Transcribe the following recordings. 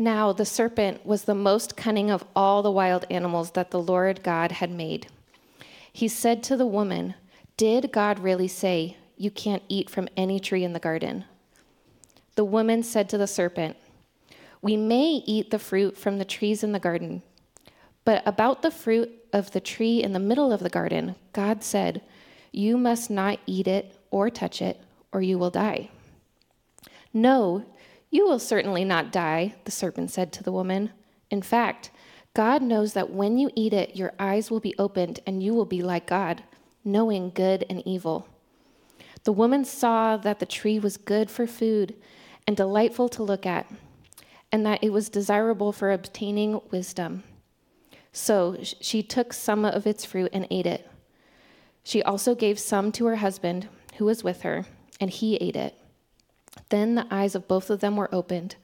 Now the serpent was the most cunning of all the wild animals that the Lord God had made. He said to the woman, Did God really say, You can't eat from any tree in the garden? The woman said to the serpent, We may eat the fruit from the trees in the garden, but about the fruit of the tree in the middle of the garden, God said, You must not eat it or touch it, or you will die. No, you will certainly not die, the serpent said to the woman. In fact, God knows that when you eat it, your eyes will be opened and you will be like God, knowing good and evil. The woman saw that the tree was good for food and delightful to look at, and that it was desirable for obtaining wisdom. So she took some of its fruit and ate it. She also gave some to her husband, who was with her, and he ate it. Then the eyes of both of them were opened,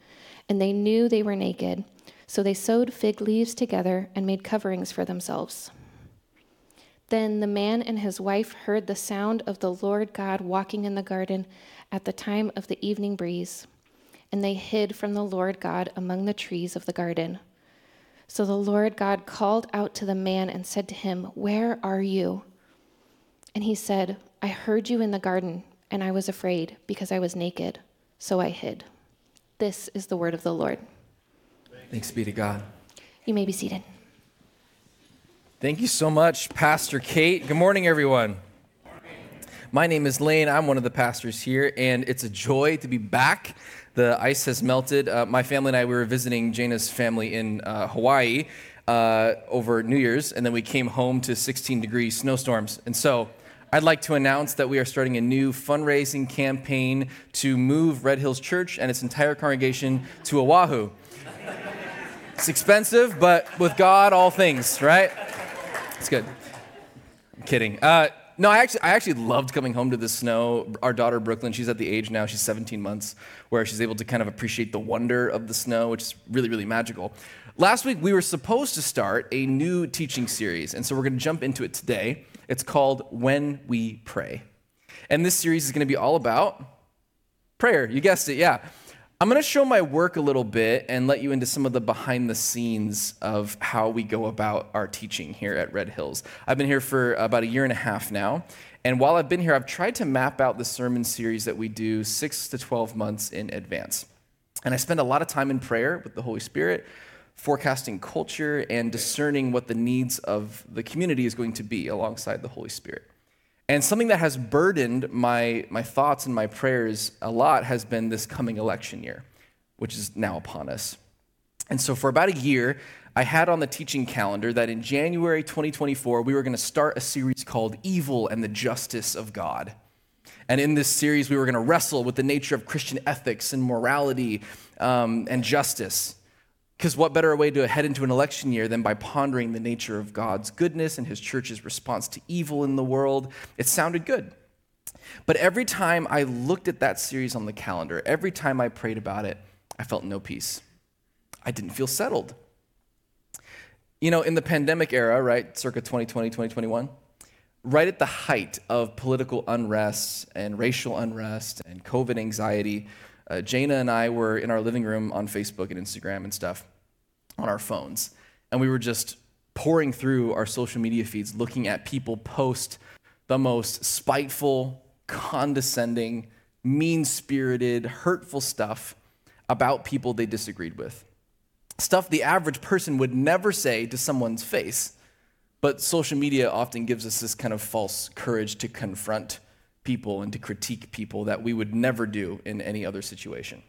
and they knew they were naked. So they sewed fig leaves together and made coverings for themselves. Then the man and his wife heard the sound of the Lord God walking in the garden at the time of the evening breeze, and they hid from the Lord God among the trees of the garden. So the Lord God called out to the man and said to him, Where are you? And he said, I heard you in the garden and I was afraid because I was naked, so I hid. This is the word of the Lord. Thanks be to God. You may be seated. Thank you so much, Pastor Kate. Good morning, everyone. My name is Lane. I'm one of the pastors here, and it's a joy to be back. The ice has melted. Uh, my family and I we were visiting Jana's family in uh, Hawaii uh, over New Year's, and then we came home to 16 degree snowstorms. And so I'd like to announce that we are starting a new fundraising campaign to move Red Hills Church and its entire congregation to Oahu. It's expensive, but with God, all things, right? It's good. I'm kidding. Uh, no, I actually, I actually loved coming home to the snow. Our daughter Brooklyn, she's at the age now, she's 17 months, where she's able to kind of appreciate the wonder of the snow, which is really, really magical. Last week, we were supposed to start a new teaching series, and so we're going to jump into it today. It's called When We Pray. And this series is going to be all about prayer. You guessed it, yeah. I'm going to show my work a little bit and let you into some of the behind the scenes of how we go about our teaching here at Red Hills. I've been here for about a year and a half now. And while I've been here, I've tried to map out the sermon series that we do six to 12 months in advance. And I spend a lot of time in prayer with the Holy Spirit, forecasting culture, and discerning what the needs of the community is going to be alongside the Holy Spirit. And something that has burdened my, my thoughts and my prayers a lot has been this coming election year, which is now upon us. And so, for about a year, I had on the teaching calendar that in January 2024, we were going to start a series called Evil and the Justice of God. And in this series, we were going to wrestle with the nature of Christian ethics and morality um, and justice. Because what better way to head into an election year than by pondering the nature of God's goodness and his church's response to evil in the world? It sounded good. But every time I looked at that series on the calendar, every time I prayed about it, I felt no peace. I didn't feel settled. You know, in the pandemic era, right, circa 2020, 2021, right at the height of political unrest and racial unrest and COVID anxiety, uh, Jana and I were in our living room on Facebook and Instagram and stuff on our phones. And we were just poring through our social media feeds looking at people post the most spiteful, condescending, mean spirited, hurtful stuff about people they disagreed with. Stuff the average person would never say to someone's face. But social media often gives us this kind of false courage to confront people and to critique people that we would never do in any other situation.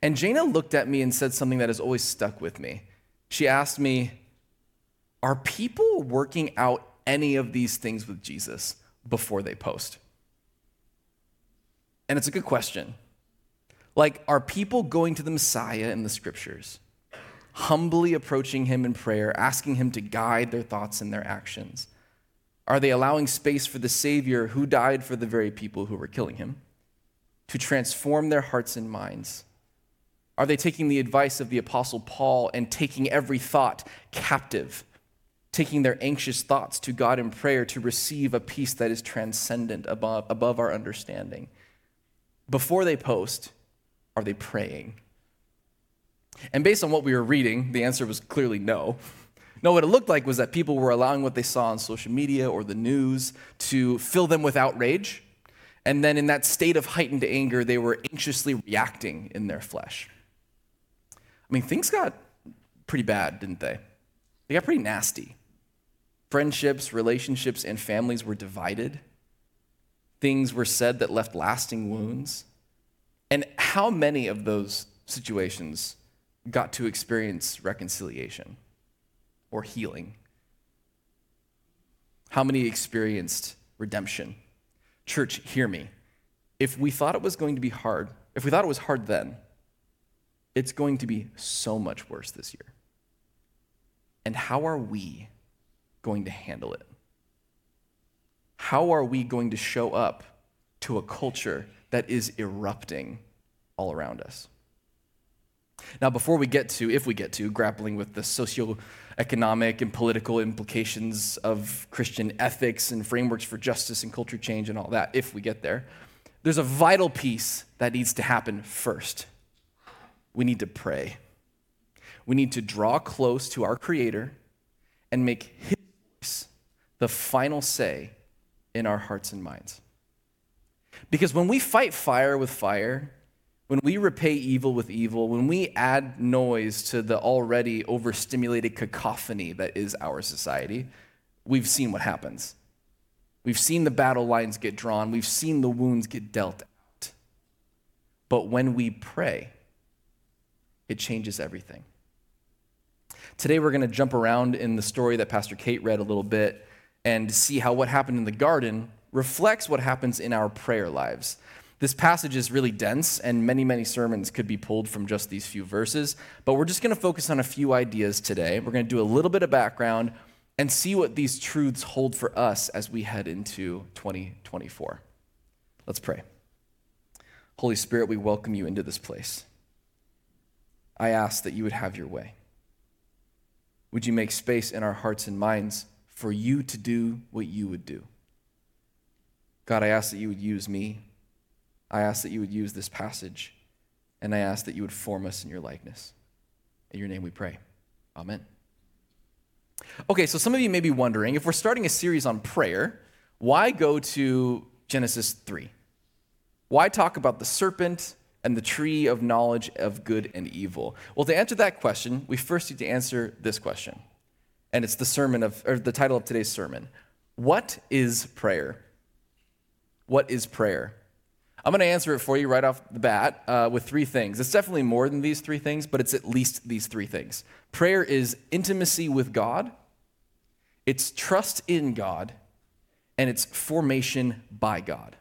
And Jana looked at me and said something that has always stuck with me. She asked me, Are people working out any of these things with Jesus before they post? And it's a good question. Like, are people going to the Messiah in the scriptures, humbly approaching him in prayer, asking him to guide their thoughts and their actions? Are they allowing space for the Savior who died for the very people who were killing him to transform their hearts and minds? Are they taking the advice of the Apostle Paul and taking every thought captive, taking their anxious thoughts to God in prayer to receive a peace that is transcendent above, above our understanding? Before they post, are they praying? And based on what we were reading, the answer was clearly no. No, what it looked like was that people were allowing what they saw on social media or the news to fill them with outrage. And then, in that state of heightened anger, they were anxiously reacting in their flesh. I mean, things got pretty bad, didn't they? They got pretty nasty. Friendships, relationships, and families were divided. Things were said that left lasting wounds. And how many of those situations got to experience reconciliation? Or healing? How many experienced redemption? Church, hear me. If we thought it was going to be hard, if we thought it was hard then, it's going to be so much worse this year. And how are we going to handle it? How are we going to show up to a culture that is erupting all around us? Now, before we get to, if we get to, grappling with the socioeconomic and political implications of Christian ethics and frameworks for justice and culture change and all that, if we get there, there's a vital piece that needs to happen first. We need to pray. We need to draw close to our Creator and make His voice the final say in our hearts and minds. Because when we fight fire with fire, when we repay evil with evil, when we add noise to the already overstimulated cacophony that is our society, we've seen what happens. We've seen the battle lines get drawn, we've seen the wounds get dealt out. But when we pray, it changes everything. Today, we're going to jump around in the story that Pastor Kate read a little bit and see how what happened in the garden reflects what happens in our prayer lives. This passage is really dense, and many, many sermons could be pulled from just these few verses. But we're just going to focus on a few ideas today. We're going to do a little bit of background and see what these truths hold for us as we head into 2024. Let's pray. Holy Spirit, we welcome you into this place. I ask that you would have your way. Would you make space in our hearts and minds for you to do what you would do? God, I ask that you would use me I ask that you would use this passage, and I ask that you would form us in your likeness. In your name we pray. Amen. Okay, so some of you may be wondering if we're starting a series on prayer, why go to Genesis 3? Why talk about the serpent and the tree of knowledge of good and evil? Well, to answer that question, we first need to answer this question. And it's the sermon of or the title of today's sermon. What is prayer? What is prayer? I'm going to answer it for you right off the bat uh, with three things. It's definitely more than these three things, but it's at least these three things. Prayer is intimacy with God, it's trust in God, and it's formation by God.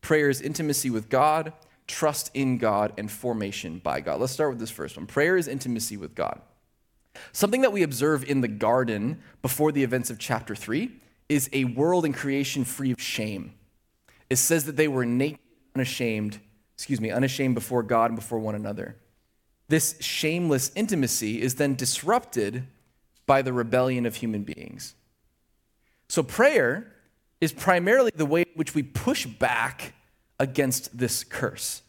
Prayer is intimacy with God, trust in God, and formation by God. Let's start with this first one. Prayer is intimacy with God. Something that we observe in the garden before the events of chapter 3 is a world and creation free of shame. It says that they were naked unashamed, excuse me, unashamed before God and before one another. This shameless intimacy is then disrupted by the rebellion of human beings. So prayer is primarily the way in which we push back against this curse.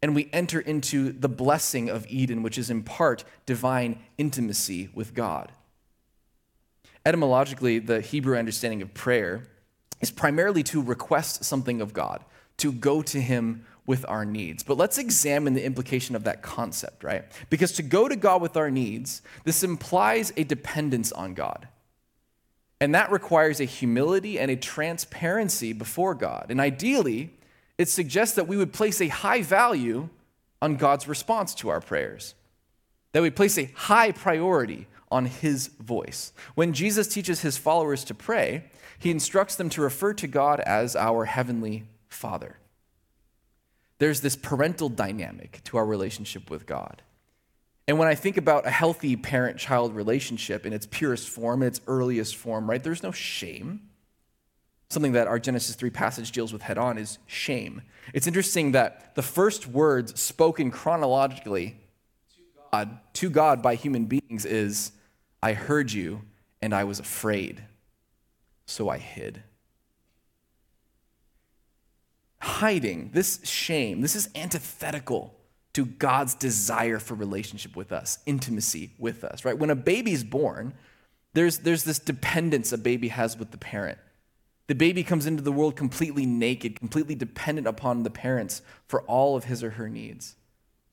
And we enter into the blessing of Eden, which is in part divine intimacy with God. Etymologically, the Hebrew understanding of prayer is primarily to request something of God to go to Him with our needs. But let's examine the implication of that concept, right? Because to go to God with our needs, this implies a dependence on God. And that requires a humility and a transparency before God. And ideally, it suggests that we would place a high value on God's response to our prayers, that we place a high priority on His voice. When Jesus teaches His followers to pray, He instructs them to refer to God as our heavenly Father. There's this parental dynamic to our relationship with God. And when I think about a healthy parent child relationship in its purest form, in its earliest form, right, there's no shame. Something that our Genesis 3 passage deals with head on is shame. It's interesting that the first words spoken chronologically to God, to God by human beings is, I heard you and I was afraid, so I hid hiding, this shame, this is antithetical to God's desire for relationship with us, intimacy with us, right? When a baby's born, there's, there's this dependence a baby has with the parent. The baby comes into the world completely naked, completely dependent upon the parents for all of his or her needs.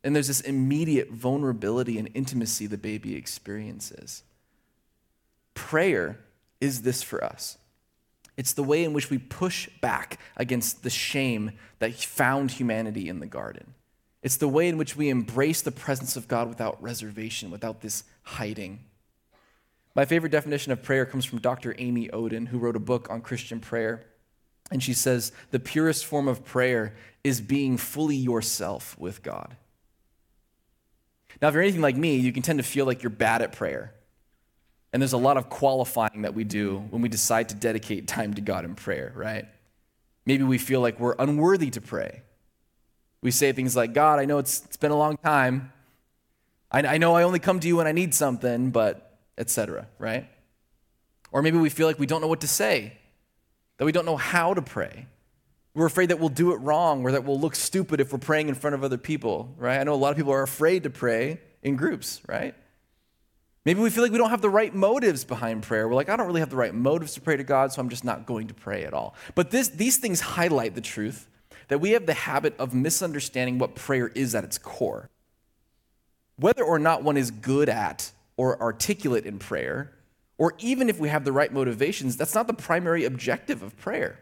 And there's this immediate vulnerability and intimacy the baby experiences. Prayer is this for us. It's the way in which we push back against the shame that found humanity in the garden. It's the way in which we embrace the presence of God without reservation, without this hiding. My favorite definition of prayer comes from Dr. Amy Oden, who wrote a book on Christian prayer. And she says, The purest form of prayer is being fully yourself with God. Now, if you're anything like me, you can tend to feel like you're bad at prayer. And there's a lot of qualifying that we do when we decide to dedicate time to God in prayer, right? Maybe we feel like we're unworthy to pray. We say things like, God, I know it's, it's been a long time. I, I know I only come to you when I need something, but etc. right? Or maybe we feel like we don't know what to say, that we don't know how to pray. We're afraid that we'll do it wrong or that we'll look stupid if we're praying in front of other people, right? I know a lot of people are afraid to pray in groups, right? Maybe we feel like we don't have the right motives behind prayer. We're like, I don't really have the right motives to pray to God, so I'm just not going to pray at all. But this, these things highlight the truth that we have the habit of misunderstanding what prayer is at its core. Whether or not one is good at or articulate in prayer, or even if we have the right motivations, that's not the primary objective of prayer.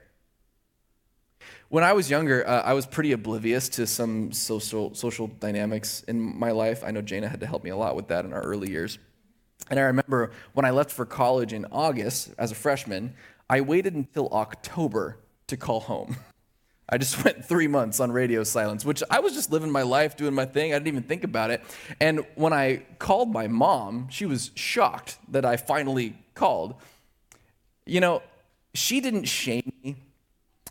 When I was younger, uh, I was pretty oblivious to some social, social dynamics in my life. I know Jana had to help me a lot with that in our early years. And I remember when I left for college in August as a freshman, I waited until October to call home. I just went three months on radio silence, which I was just living my life, doing my thing. I didn't even think about it. And when I called my mom, she was shocked that I finally called. You know, she didn't shame me.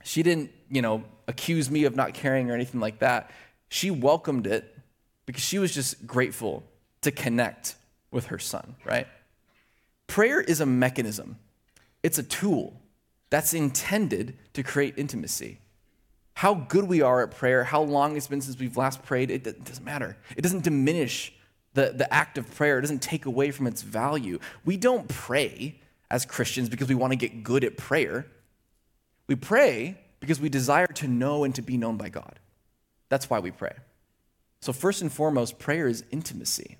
She didn't, you know, accuse me of not caring or anything like that. She welcomed it because she was just grateful to connect with her son, right? Prayer is a mechanism, it's a tool that's intended to create intimacy how good we are at prayer, how long it's been since we've last prayed, it doesn't matter. It doesn't diminish the, the act of prayer, it doesn't take away from its value. We don't pray as Christians because we want to get good at prayer. We pray because we desire to know and to be known by God. That's why we pray. So, first and foremost, prayer is intimacy.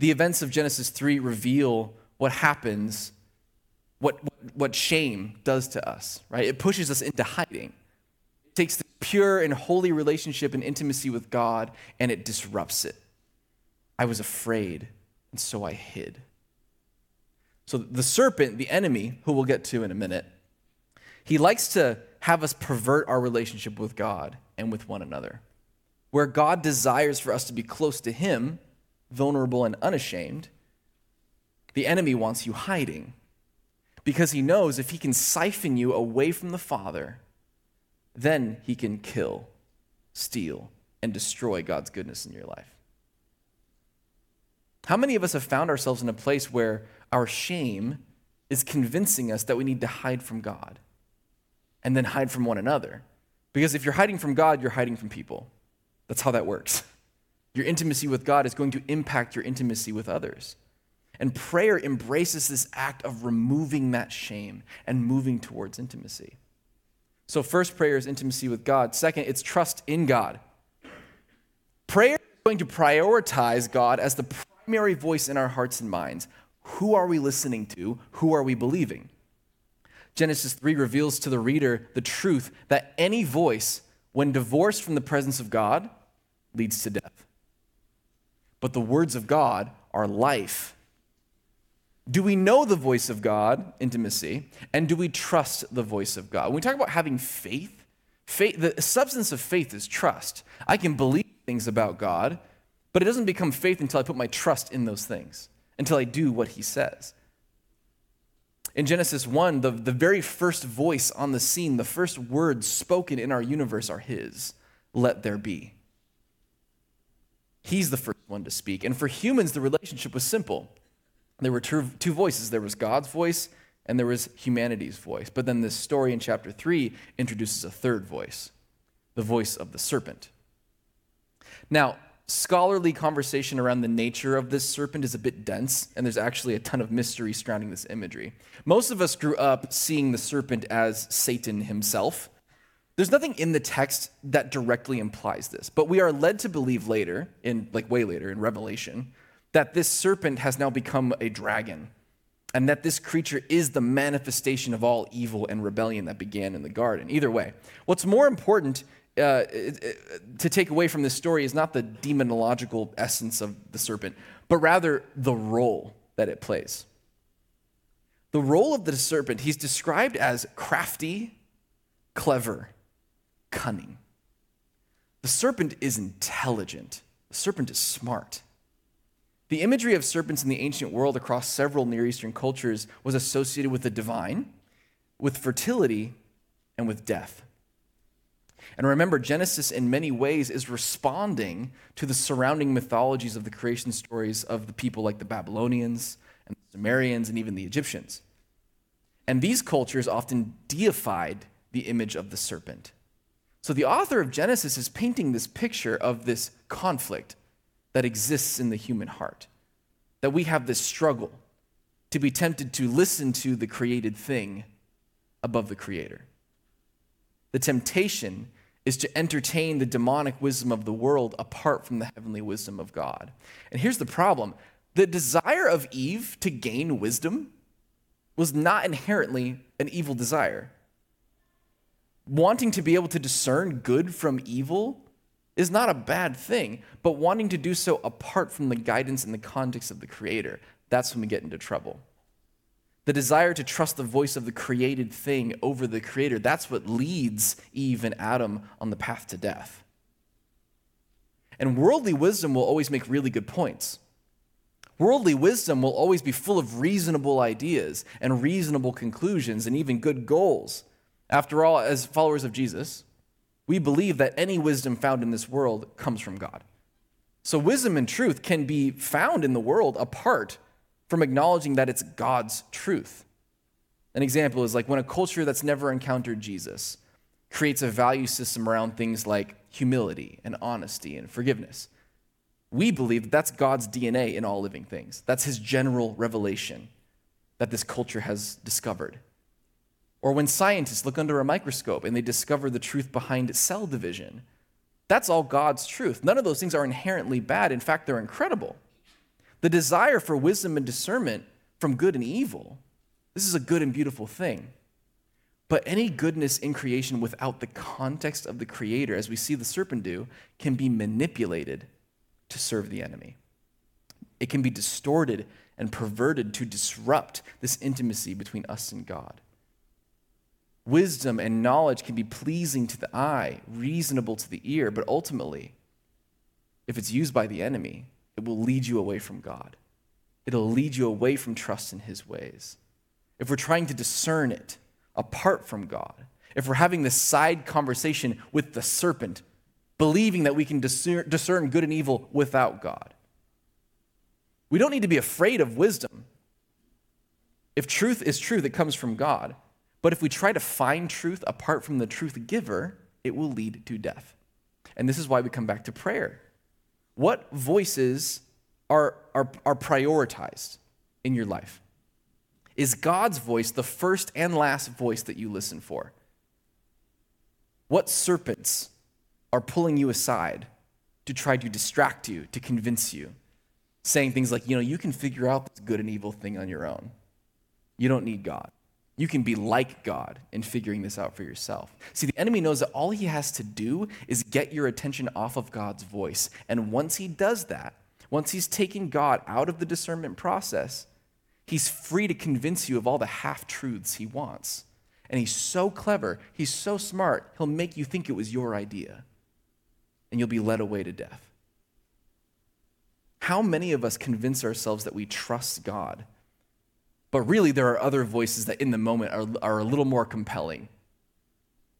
The events of Genesis 3 reveal what happens, what, what shame does to us, right? It pushes us into hiding It takes the pure and holy relationship and intimacy with God and it disrupts it. I was afraid, and so I hid. So the serpent, the enemy, who we'll get to in a minute, he likes to have us pervert our relationship with God and with one another. Where God desires for us to be close to him, vulnerable and unashamed, the enemy wants you hiding because he knows if he can siphon you away from the Father, then he can kill, steal, and destroy God's goodness in your life. How many of us have found ourselves in a place where our shame is convincing us that we need to hide from God and then hide from one another? Because if you're hiding from God, you're hiding from people. That's how that works. Your intimacy with God is going to impact your intimacy with others. And prayer embraces this act of removing that shame and moving towards intimacy. So, first, prayer is intimacy with God. Second, it's trust in God. Prayer is going to prioritize God as the primary voice in our hearts and minds. Who are we listening to? Who are we believing? Genesis 3 reveals to the reader the truth that any voice, when divorced from the presence of God, leads to death. But the words of God are life do we know the voice of God, intimacy, and do we trust the voice of God? When we talk about having faith, faith, the substance of faith is trust. I can believe things about God, but it doesn't become faith until I put my trust in those things, until I do what he says. In Genesis 1, the, the very first voice on the scene, the first words spoken in our universe are his let there be. He's the first one to speak. And for humans, the relationship was simple there were two, two voices there was God's voice and there was humanity's voice. But then this story in chapter 3 introduces a third voice the voice of the serpent. Now, scholarly conversation around the nature of this serpent is a bit dense, and there's actually a ton of mystery surrounding this imagery. Most of us grew up seeing the serpent as Satan himself. There's nothing in the text that directly implies this, but we are led to believe later, in like way later in Revelation, that this serpent has now become a dragon, and that this creature is the manifestation of all evil and rebellion that began in the garden. Either way, what's more important uh, to take away from this story is not the demonological essence of the serpent, but rather the role that it plays. The role of the serpent, he's described as crafty, clever, cunning. The serpent is intelligent, the serpent is smart. The imagery of serpents in the ancient world across several Near Eastern cultures was associated with the divine, with fertility, and with death. And remember, Genesis in many ways is responding to the surrounding mythologies of the creation stories of the people like the Babylonians and the Sumerians and even the Egyptians. And these cultures often deified the image of the serpent. So the author of Genesis is painting this picture of this conflict that exists in the human heart. That we have this struggle to be tempted to listen to the created thing above the creator. The temptation is to entertain the demonic wisdom of the world apart from the heavenly wisdom of God. And here's the problem the desire of Eve to gain wisdom was not inherently an evil desire. Wanting to be able to discern good from evil is not a bad thing, but wanting to do so apart from the guidance and the context of the Creator, that's when we get into trouble. The desire to trust the voice of the created thing over the Creator, that's what leads Eve and Adam on the path to death. And worldly wisdom will always make really good points. Worldly wisdom will always be full of reasonable ideas and reasonable conclusions and even good goals. After all, as followers of Jesus, we believe that any wisdom found in this world comes from God. So, wisdom and truth can be found in the world apart from acknowledging that it's God's truth. An example is like when a culture that's never encountered Jesus creates a value system around things like humility and honesty and forgiveness. We believe that that's God's DNA in all living things. That's his general revelation that this culture has discovered. Or when scientists look under a microscope and they discover the truth behind cell division. That's all God's truth. None of those things are inherently bad. In fact, they're incredible. The desire for wisdom and discernment from good and evil, this is a good and beautiful thing. But any goodness in creation without the context of the Creator, as we see the serpent do, can be manipulated to serve the enemy. It can be distorted and perverted to disrupt this intimacy between us and God. Wisdom and knowledge can be pleasing to the eye, reasonable to the ear, but ultimately, if it's used by the enemy, it will lead you away from God. It'll lead you away from trust in His ways. If we're trying to discern it apart from God, if we're having this side conversation with the serpent, believing that we can discern good and evil without God, we don't need to be afraid of wisdom. If truth is truth, it comes from God. But if we try to find truth apart from the truth giver, it will lead to death. And this is why we come back to prayer. What voices are, are, are prioritized in your life? Is God's voice the first and last voice that you listen for? What serpents are pulling you aside to try to distract you, to convince you, saying things like, you know, you can figure out this good and evil thing on your own. You don't need God. You can be like God in figuring this out for yourself. See, the enemy knows that all he has to do is get your attention off of God's voice. And once he does that, once he's taken God out of the discernment process, he's free to convince you of all the half truths he wants. And he's so clever, he's so smart, he'll make you think it was your idea. And you'll be led away to death. How many of us convince ourselves that we trust God? But really, there are other voices that in the moment are, are a little more compelling.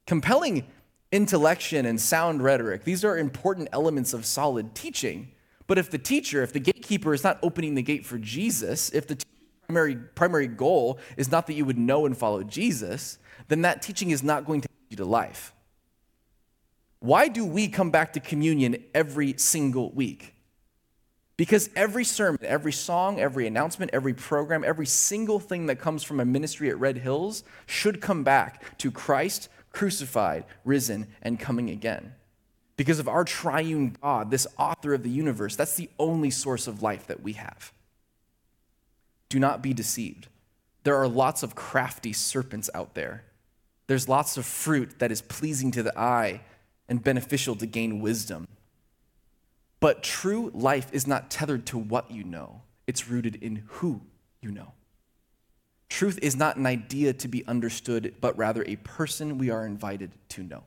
Compelling intellection and sound rhetoric, these are important elements of solid teaching. But if the teacher, if the gatekeeper is not opening the gate for Jesus, if the primary, primary goal is not that you would know and follow Jesus, then that teaching is not going to lead you to life. Why do we come back to communion every single week? Because every sermon, every song, every announcement, every program, every single thing that comes from a ministry at Red Hills should come back to Christ crucified, risen, and coming again. Because of our triune God, this author of the universe, that's the only source of life that we have. Do not be deceived. There are lots of crafty serpents out there. There's lots of fruit that is pleasing to the eye and beneficial to gain wisdom. But true life is not tethered to what you know, it's rooted in who you know. Truth is not an idea to be understood, but rather a person we are invited to know.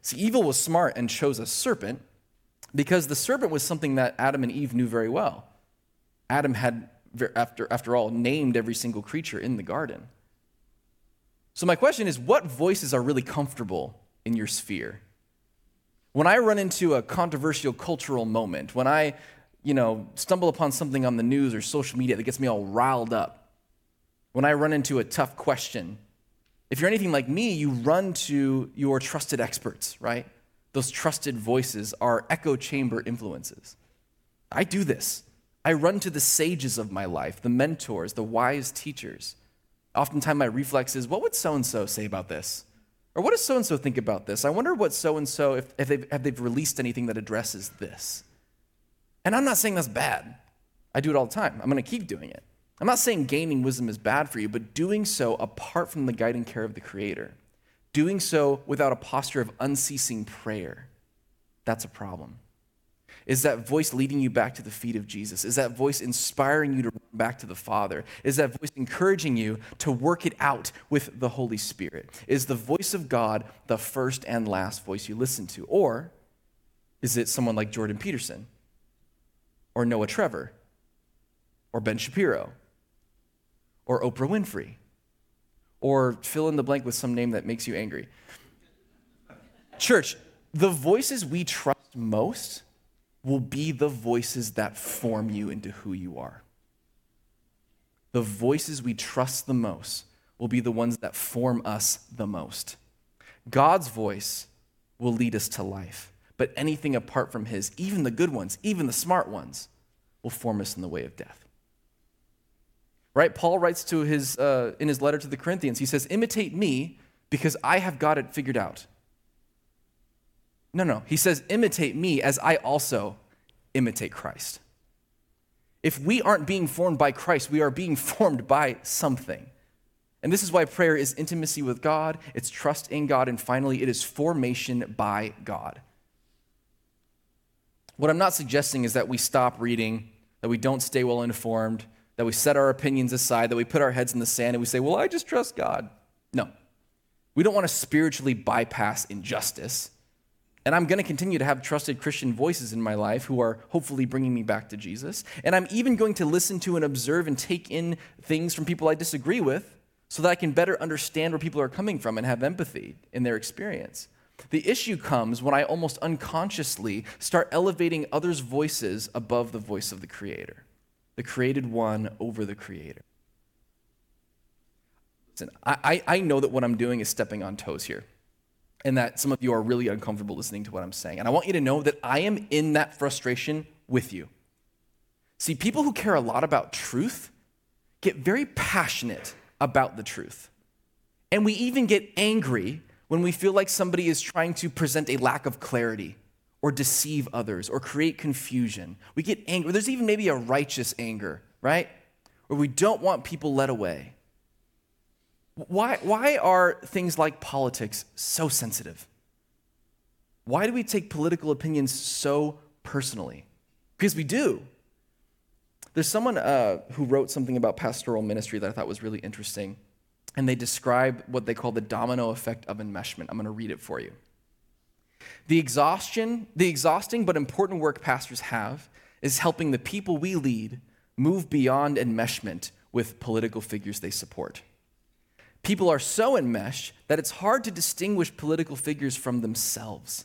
See, evil was smart and chose a serpent because the serpent was something that Adam and Eve knew very well. Adam had, after, after all, named every single creature in the garden. So, my question is what voices are really comfortable in your sphere? When I run into a controversial cultural moment, when I, you know, stumble upon something on the news or social media that gets me all riled up, when I run into a tough question, if you're anything like me, you run to your trusted experts, right? Those trusted voices are echo chamber influences. I do this. I run to the sages of my life, the mentors, the wise teachers. Oftentimes, my reflex is, what would so and so say about this? Or what does so and so think about this? I wonder what so and so, if, they've, have they've released anything that addresses this. And I'm not saying that's bad. I do it all the time. I'm going to keep doing it. I'm not saying gaining wisdom is bad for you, but doing so apart from the guiding care of the Creator, doing so without a posture of unceasing prayer, that's a problem. Is that voice leading you back to the feet of Jesus? Is that voice inspiring you to run back to the Father? Is that voice encouraging you to work it out with the Holy Spirit? Is the voice of God the first and last voice you listen to? Or is it someone like Jordan Peterson? Or Noah Trevor? Or Ben Shapiro? Or Oprah Winfrey? Or fill in the blank with some name that makes you angry? Church, the voices we trust most will be the voices that form you into who you are. The voices we trust the most will be the ones that form us the most. God's voice will lead us to life, but anything apart from His, even the good ones, even the smart ones, will form us in the way of death. Right? Paul writes to his, uh, in his letter to the Corinthians, he says, Imitate me because I have got it figured out. No, no. He says, imitate me as I also imitate Christ. If we aren't being formed by Christ, we are being formed by something. And this is why prayer is intimacy with God, it's trust in God, and finally, it is formation by God. What I'm not suggesting is that we stop reading, that we don't stay well informed, that we set our opinions aside, that we put our heads in the sand and we say, well, I just trust God. No. We don't want to spiritually bypass injustice. And I'm going to continue to have trusted Christian voices in my life who are hopefully bringing me back to Jesus. And I'm even going to listen to and observe and take in things from people I disagree with so that I can better understand where people are coming from and have empathy in their experience. The issue comes when I almost unconsciously start elevating others' voices above the voice of the Creator, the created one over the Creator. Listen, I, I know that what I'm doing is stepping on toes here and that some of you are really uncomfortable listening to what I'm saying. And I want you to know that I am in that frustration with you. See, people who care a lot about truth get very passionate about the truth. And we even get angry when we feel like somebody is trying to present a lack of clarity or deceive others or create confusion. We get angry. There's even maybe a righteous anger, right? Where we don't want people led away. Why, why are things like politics so sensitive? Why do we take political opinions so personally? Because we do. There's someone uh, who wrote something about pastoral ministry that I thought was really interesting, and they describe what they call the domino effect of enmeshment. I'm going to read it for you. The exhaustion, the exhausting but important work pastors have is helping the people we lead move beyond enmeshment with political figures they support. People are so enmeshed that it's hard to distinguish political figures from themselves.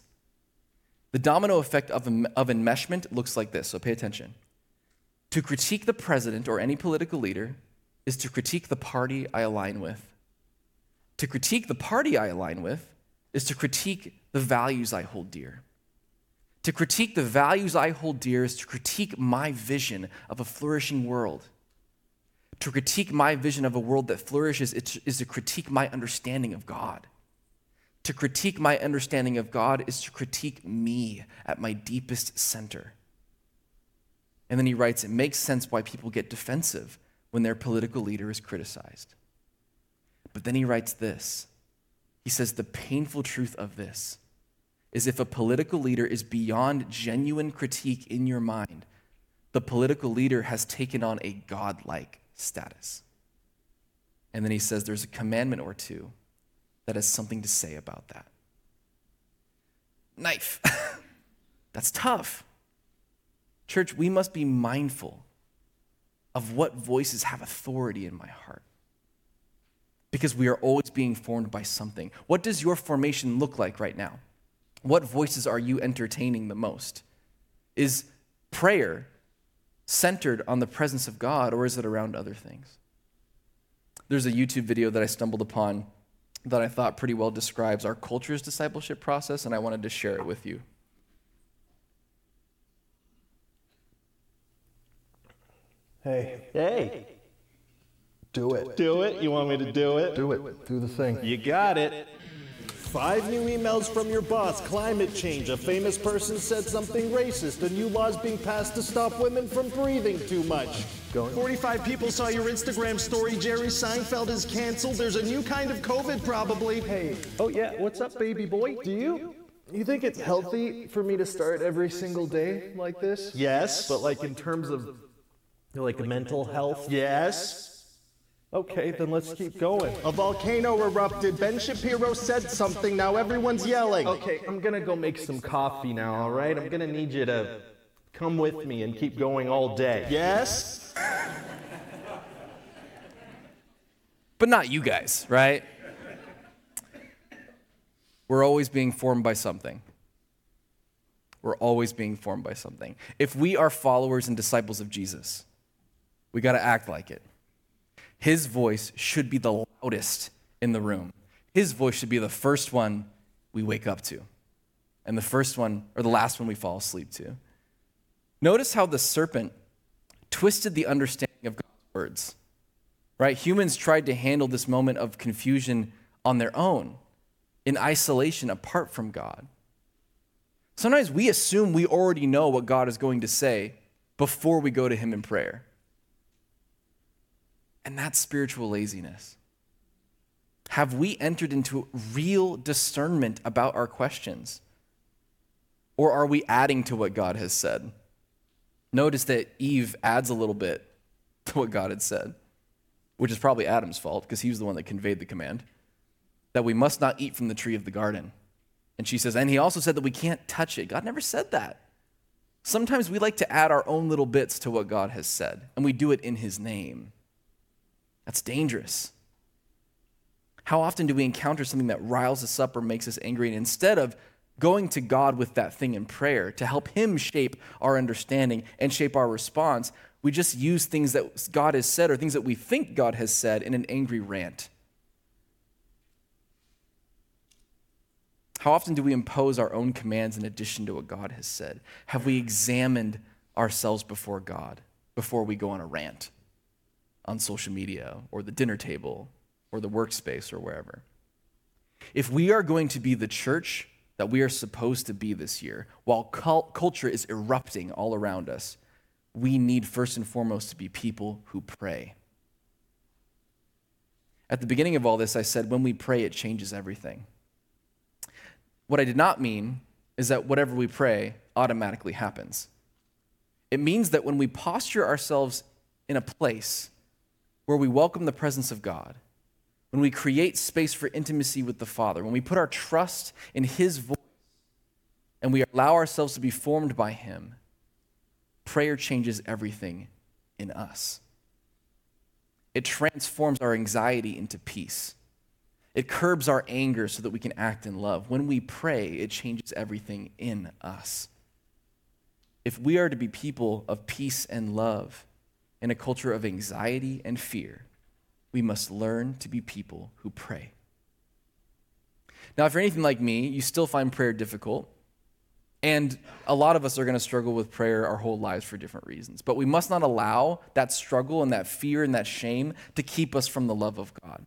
The domino effect of, of enmeshment looks like this, so pay attention. To critique the president or any political leader is to critique the party I align with. To critique the party I align with is to critique the values I hold dear. To critique the values I hold dear is to critique my vision of a flourishing world. To critique my vision of a world that flourishes is to critique my understanding of God. To critique my understanding of God is to critique me at my deepest center. And then he writes, it makes sense why people get defensive when their political leader is criticized. But then he writes this he says, the painful truth of this is if a political leader is beyond genuine critique in your mind, the political leader has taken on a godlike status. And then he says there's a commandment or two that has something to say about that. Knife. That's tough. Church, we must be mindful of what voices have authority in my heart. Because we are always being formed by something. What does your formation look like right now? What voices are you entertaining the most? Is prayer centered on the presence of God or is it around other things? There's a YouTube video that I stumbled upon that I thought pretty well describes our culture's discipleship process, and I wanted to share it with you. Hey. Hey. Do it. Do it? You want me to do it? Do it. Do the thing. You got it. Five new emails from your boss. Climate change. A famous person said something racist. A new law's being passed to stop women from breathing too much. Going. 45 people saw your Instagram story. Jerry Seinfeld is canceled. There's a new kind of COVID, probably. Hey. Oh, yeah. What's up, baby boy? Do you? You think it's healthy for me to start every single day like this? Yes. But like in terms of like mental health? Yes. Okay, then let's keep going. A volcano erupted. Ben Shapiro said something. Now everyone's yelling. Okay, I'm gonna go make some coffee now, all right? I'm gonna need you to come with me and keep going all day. Yes? But not you guys, right? We're always being formed by something. We're always being formed by something. If we are followers and disciples of Jesus, we got to act like it. His voice should be the loudest in the room. His voice should be the first one we wake up to, and the first one, or the last one we fall asleep to. Notice how the serpent twisted the understanding of God's words, right? Humans tried to handle this moment of confusion on their own, in isolation, apart from God. Sometimes we assume we already know what God is going to say before we go to Him in prayer. And that's spiritual laziness. Have we entered into real discernment about our questions? Or are we adding to what God has said? Notice that Eve adds a little bit to what God had said, which is probably Adam's fault because he was the one that conveyed the command that we must not eat from the tree of the garden. And she says, and he also said that we can't touch it. God never said that. Sometimes we like to add our own little bits to what God has said, and we do it in his name. That's dangerous. How often do we encounter something that riles us up or makes us angry, and instead of going to God with that thing in prayer to help Him shape our understanding and shape our response, we just use things that God has said or things that we think God has said in an angry rant? How often do we impose our own commands in addition to what God has said? Have we examined ourselves before God before we go on a rant? On social media or the dinner table or the workspace or wherever. If we are going to be the church that we are supposed to be this year, while cult- culture is erupting all around us, we need first and foremost to be people who pray. At the beginning of all this, I said when we pray, it changes everything. What I did not mean is that whatever we pray automatically happens. It means that when we posture ourselves in a place where we welcome the presence of God, when we create space for intimacy with the Father, when we put our trust in His voice and we allow ourselves to be formed by Him, prayer changes everything in us. It transforms our anxiety into peace. It curbs our anger so that we can act in love. When we pray, it changes everything in us. If we are to be people of peace and love, in a culture of anxiety and fear, we must learn to be people who pray. Now, if you're anything like me, you still find prayer difficult. And a lot of us are going to struggle with prayer our whole lives for different reasons. But we must not allow that struggle and that fear and that shame to keep us from the love of God.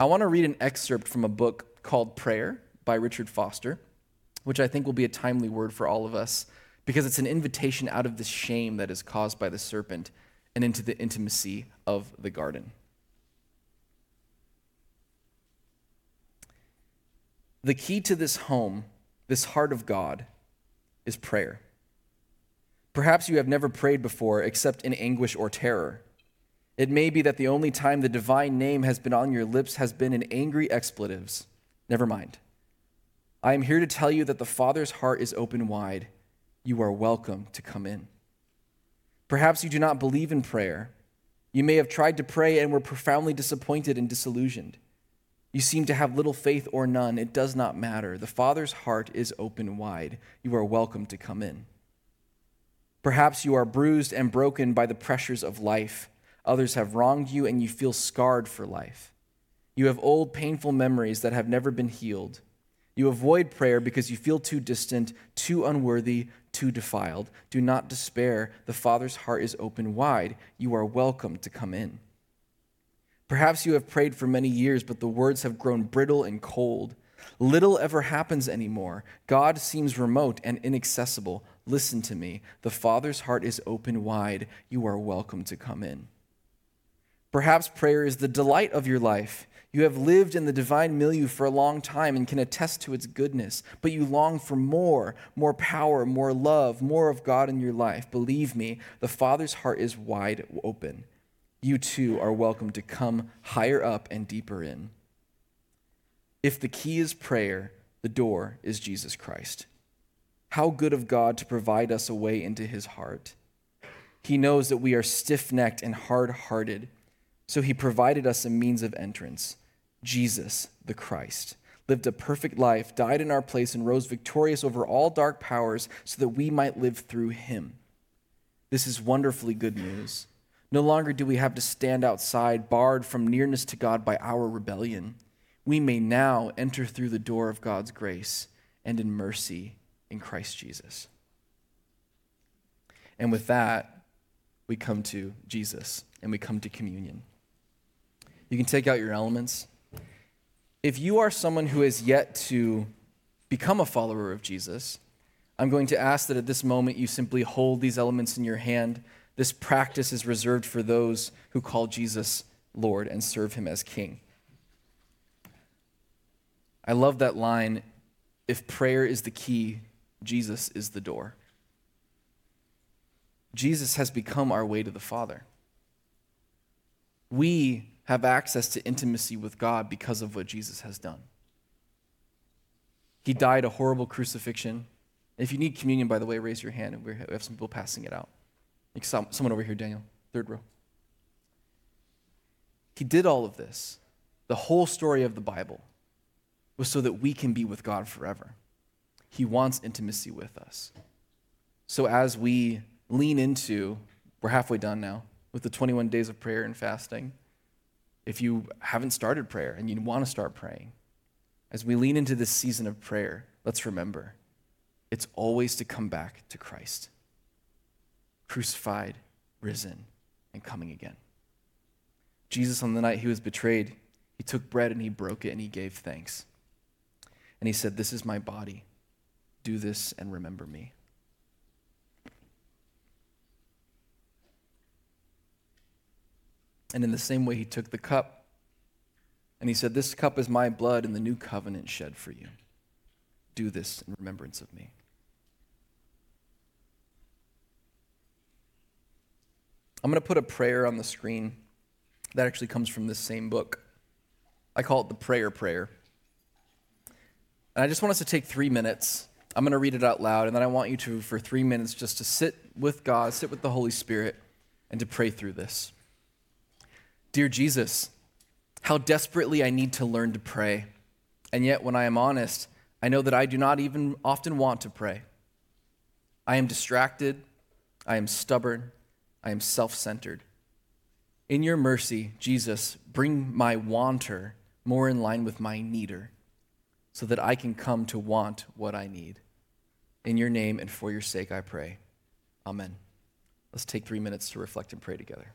I want to read an excerpt from a book called Prayer by Richard Foster, which I think will be a timely word for all of us because it's an invitation out of the shame that is caused by the serpent and into the intimacy of the garden. The key to this home, this heart of God, is prayer. Perhaps you have never prayed before except in anguish or terror. It may be that the only time the divine name has been on your lips has been in angry expletives. Never mind. I am here to tell you that the Father's heart is open wide. You are welcome to come in. Perhaps you do not believe in prayer. You may have tried to pray and were profoundly disappointed and disillusioned. You seem to have little faith or none. It does not matter. The Father's heart is open wide. You are welcome to come in. Perhaps you are bruised and broken by the pressures of life. Others have wronged you, and you feel scarred for life. You have old, painful memories that have never been healed. You avoid prayer because you feel too distant, too unworthy, too defiled. Do not despair. The Father's heart is open wide. You are welcome to come in. Perhaps you have prayed for many years, but the words have grown brittle and cold. Little ever happens anymore. God seems remote and inaccessible. Listen to me. The Father's heart is open wide. You are welcome to come in. Perhaps prayer is the delight of your life. You have lived in the divine milieu for a long time and can attest to its goodness, but you long for more, more power, more love, more of God in your life. Believe me, the Father's heart is wide open you too are welcome to come higher up and deeper in. If the key is prayer, the door is Jesus Christ. How good of God to provide us a way into his heart. He knows that we are stiff necked and hard hearted, so he provided us a means of entrance Jesus, the Christ. Lived a perfect life, died in our place, and rose victorious over all dark powers so that we might live through him. This is wonderfully good news. No longer do we have to stand outside, barred from nearness to God by our rebellion. We may now enter through the door of God's grace and in mercy in Christ Jesus. And with that, we come to Jesus and we come to communion. You can take out your elements. If you are someone who has yet to become a follower of Jesus, I'm going to ask that at this moment you simply hold these elements in your hand this practice is reserved for those who call Jesus Lord and serve him as King. I love that line if prayer is the key, Jesus is the door. Jesus has become our way to the Father. We have access to intimacy with God because of what Jesus has done. He died a horrible crucifixion. If you need communion, by the way, raise your hand and we have some people passing it out. Someone over here, Daniel, third row. He did all of this. The whole story of the Bible was so that we can be with God forever. He wants intimacy with us. So as we lean into, we're halfway done now with the 21 days of prayer and fasting. If you haven't started prayer and you want to start praying, as we lean into this season of prayer, let's remember it's always to come back to Christ crucified, risen, and coming again. Jesus, on the night he was betrayed, he took bread and he broke it and he gave thanks. And he said, This is my body. Do this and remember me. And in the same way, he took the cup and he said, This cup is my blood in the new covenant shed for you. Do this in remembrance of me. I'm going to put a prayer on the screen that actually comes from this same book. I call it the prayer prayer. And I just want us to take three minutes. I'm going to read it out loud, and then I want you to, for three minutes, just to sit with God, sit with the Holy Spirit, and to pray through this. Dear Jesus, how desperately I need to learn to pray. And yet, when I am honest, I know that I do not even often want to pray. I am distracted, I am stubborn, I am self centered. In your mercy, Jesus, bring my wanter more in line with my needer. so that I can come to want what I need. In your name and for your sake, I pray. Amen. Let's take three minutes to reflect and pray together.